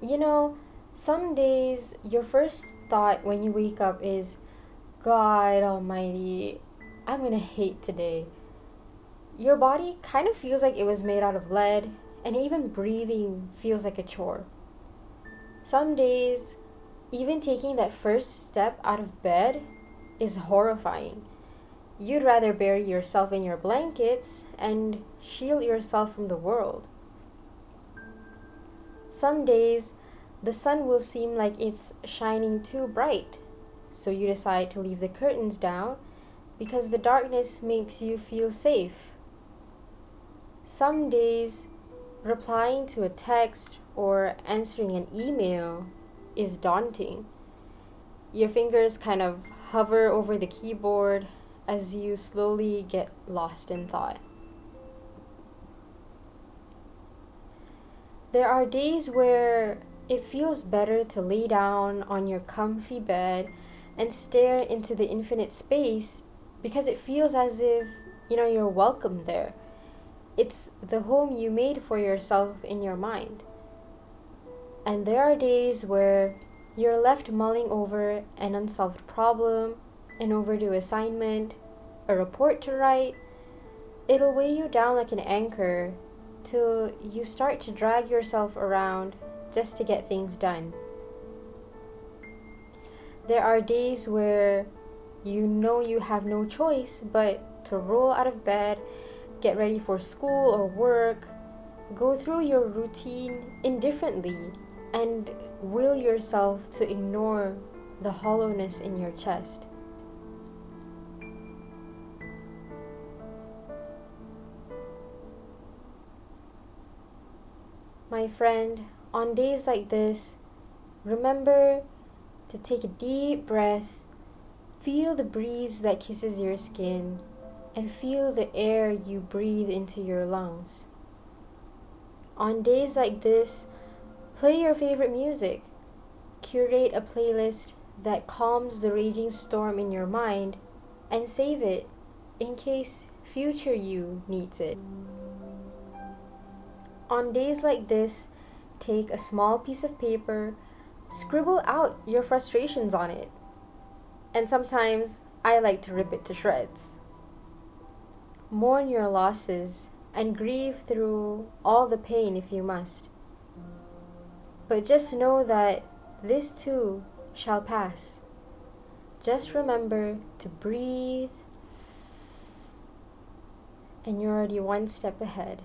You know, some days your first thought when you wake up is, God Almighty, I'm gonna hate today. Your body kind of feels like it was made out of lead, and even breathing feels like a chore. Some days, even taking that first step out of bed is horrifying. You'd rather bury yourself in your blankets and shield yourself from the world. Some days, the sun will seem like it's shining too bright, so you decide to leave the curtains down because the darkness makes you feel safe. Some days, replying to a text or answering an email is daunting. Your fingers kind of hover over the keyboard as you slowly get lost in thought. There are days where it feels better to lay down on your comfy bed and stare into the infinite space because it feels as if, you know, you're welcome there. It's the home you made for yourself in your mind. And there are days where you're left mulling over an unsolved problem, an overdue assignment, a report to write. It'll weigh you down like an anchor till you start to drag yourself around just to get things done. There are days where you know you have no choice but to roll out of bed, get ready for school or work, go through your routine indifferently, and will yourself to ignore the hollowness in your chest. My friend, on days like this, remember to take a deep breath, feel the breeze that kisses your skin, and feel the air you breathe into your lungs. On days like this, play your favorite music. Curate a playlist that calms the raging storm in your mind and save it in case future you needs it. On days like this, take a small piece of paper, scribble out your frustrations on it. And sometimes I like to rip it to shreds. Mourn your losses and grieve through all the pain if you must. But just know that this too shall pass. Just remember to breathe, and you're already one step ahead.